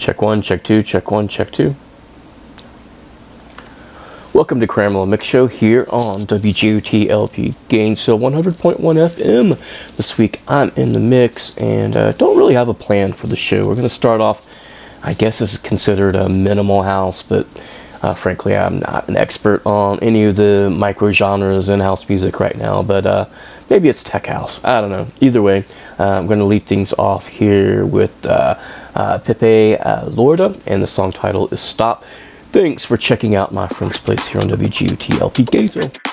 Check one, check two, check one, check two. Welcome to Cramela Mix Show here on WGOT Gainesville 100.1 FM. This week I'm in the mix and uh, don't really have a plan for the show. We're going to start off, I guess this is considered a minimal house, but uh, frankly, I'm not an expert on any of the micro genres in house music right now, but uh, maybe it's tech house. I don't know. Either way, uh, I'm going to lead things off here with uh, Pipe uh, Lloreda, and the song title is Stop. Thanks for checking out my friend's place here on WGOT LP Gainesville.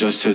Just to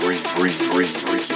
breathe, breathe, breathe, breathe.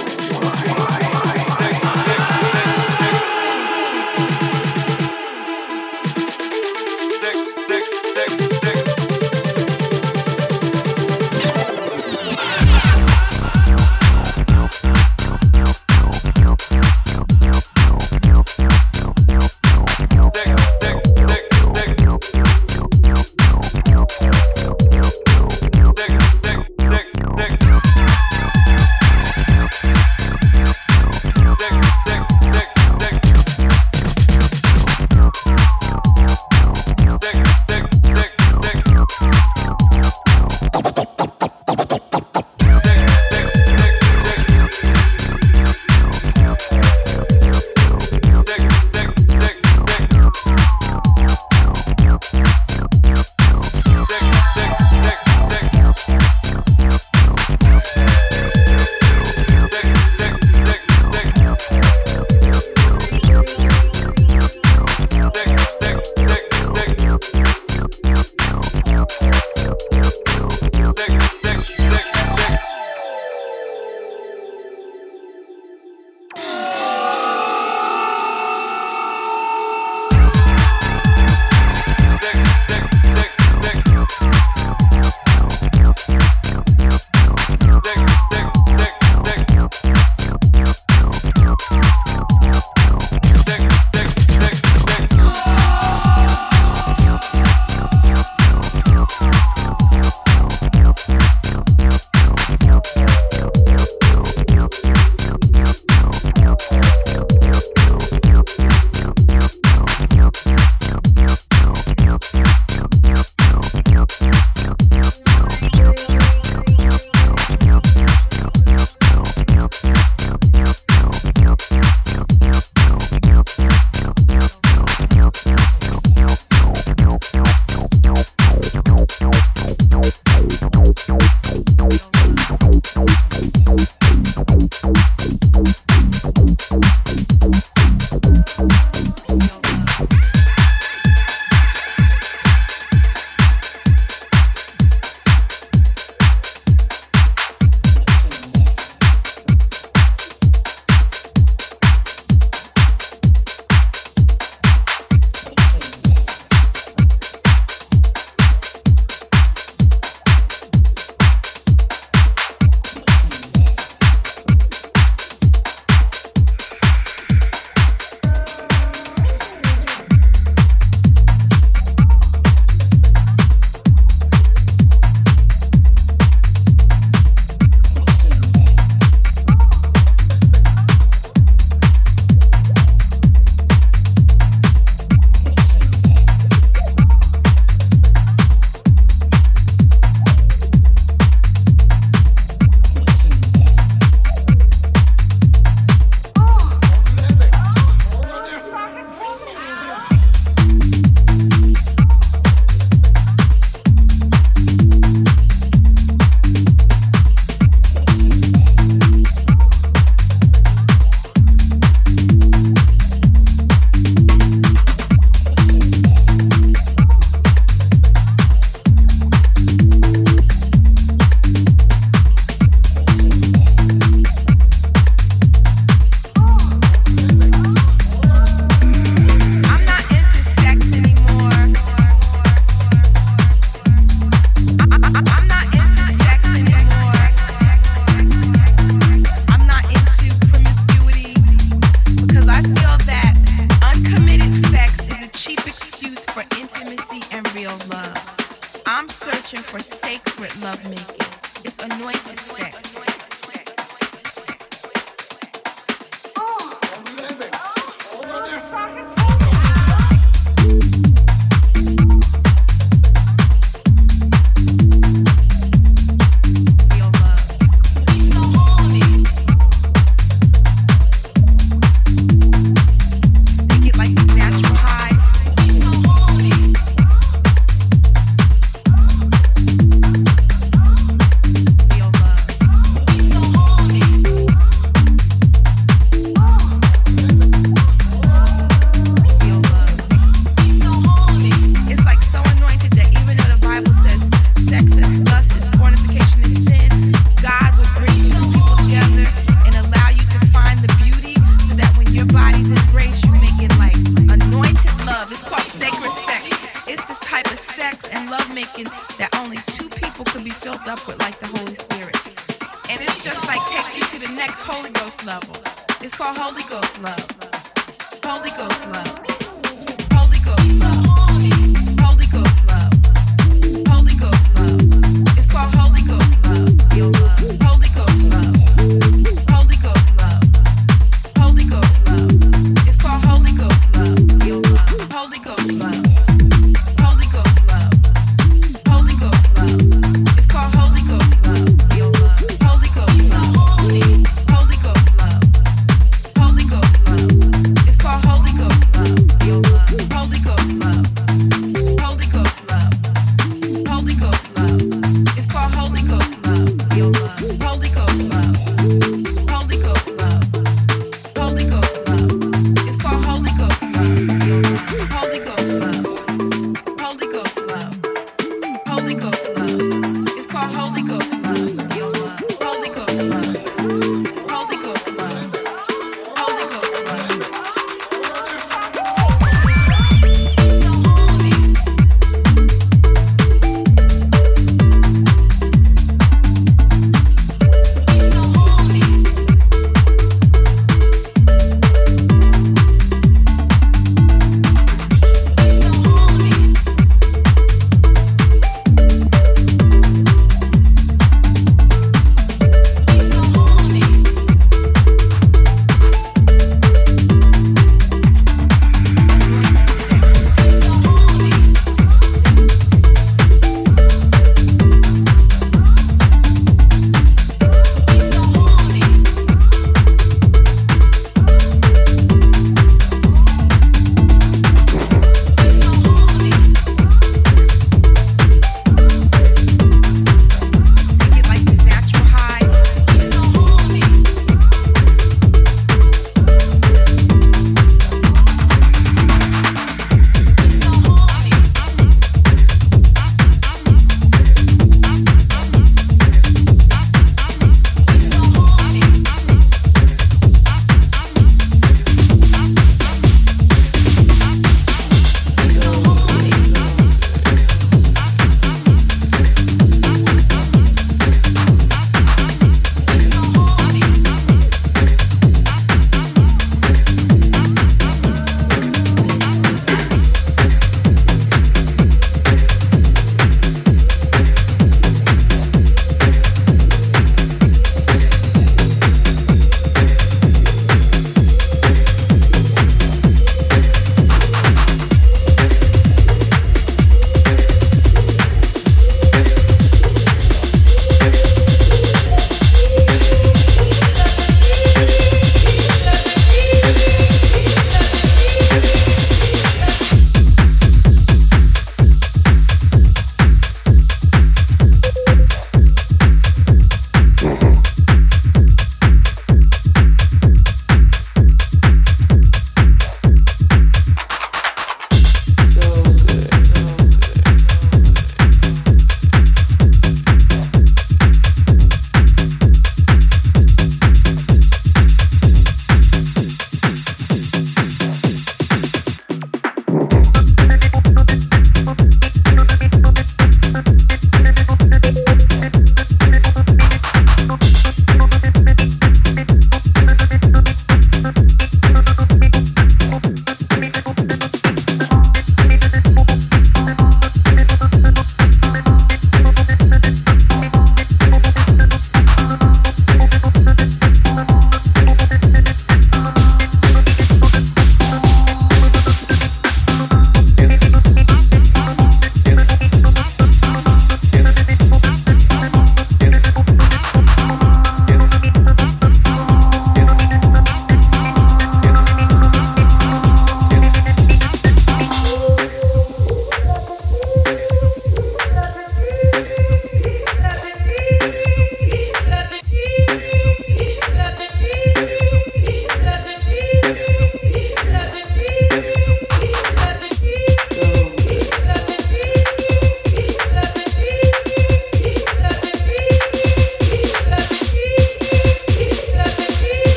And it's just like takes you to the next Holy Ghost level. It's called Holy Ghost love. Holy Ghost love.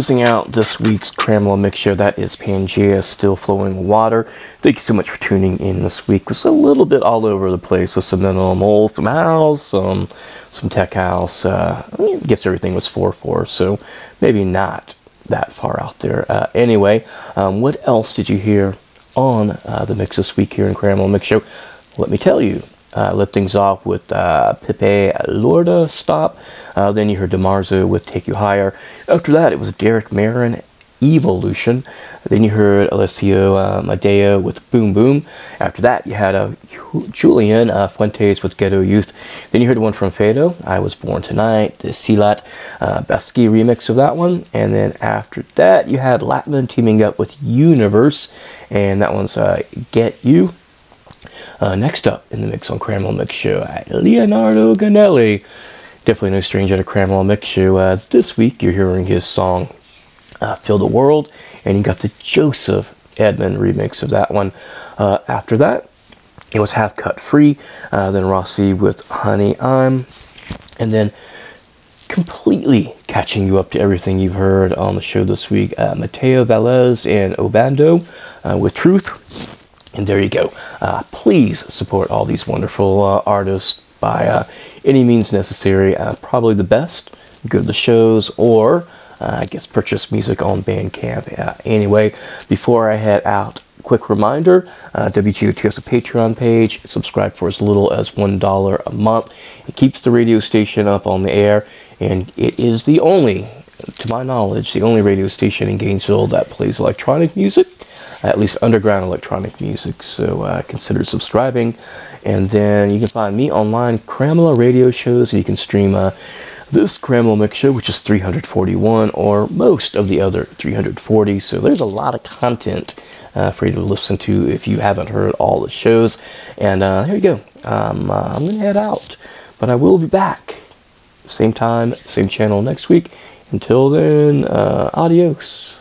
Closing out this week's Cramela Mix Show, that is Pangaea Still Flowing Water. Thank you so much for tuning in this week. It was a little bit all over the place with some minimal, some house, some some tech house. Uh, I guess everything was 4-4, so maybe not that far out there. Uh, anyway, um, what else did you hear on uh, the mix this week here in Cramela Mix Show? Let me tell you. Uh, let things off with uh, Pipe Lloreda Stop. Uh, then you heard DeMarzo with Take You Higher. After that, it was Derek Marin Evilution. Then you heard Alessio uh, Madaio with Boom Boom. After that, you had uh, Julien uh, Fuentes with Ghetto Youth. Then you heard one from Fedo, I Was Born Tonight, the Silat uh, Beksi remix of that one. And then after that, you had Latmun teaming up with YOUniverse, and that one's uh, Get You. Uh, next up in the Mix on Cramela Mix Show, Leonardo Gonnelli. Definitely no stranger to Cramela Mix. Uh, this week you're hearing his song uh, Fill the World, and you got the Joseph Edmund remix of that one. Uh, after that, it was Half Cut Free, uh, then Rossi with Honey I'm, and then completely catching you up to everything you've heard on the show this week, uh, Matheo Velez and Obando with Truth. And there you go. Uh, please support all these wonderful uh, artists by uh, any means necessary. Uh, probably the best. Go to the shows or uh, I guess purchase music on Bandcamp. Uh, anyway, before I head out, quick reminder uh, WGOT has a Patreon page. Subscribe for as little as $1 a month. It keeps the radio station up on the air, and it is the only, to my knowledge, the only radio station in Gainesville that plays electronic music at least underground electronic music. So uh, consider subscribing. And then you can find me online, Cramela Radio Shows, you can stream uh, this Cramela Mix Show, which is 341, or most of the other 340. So there's a lot of content uh, for you to listen to if you haven't heard all the shows. And uh, here you go. Um, uh, I'm going to head out, but I will be back. Same time, same channel next week. Until then, uh, adios.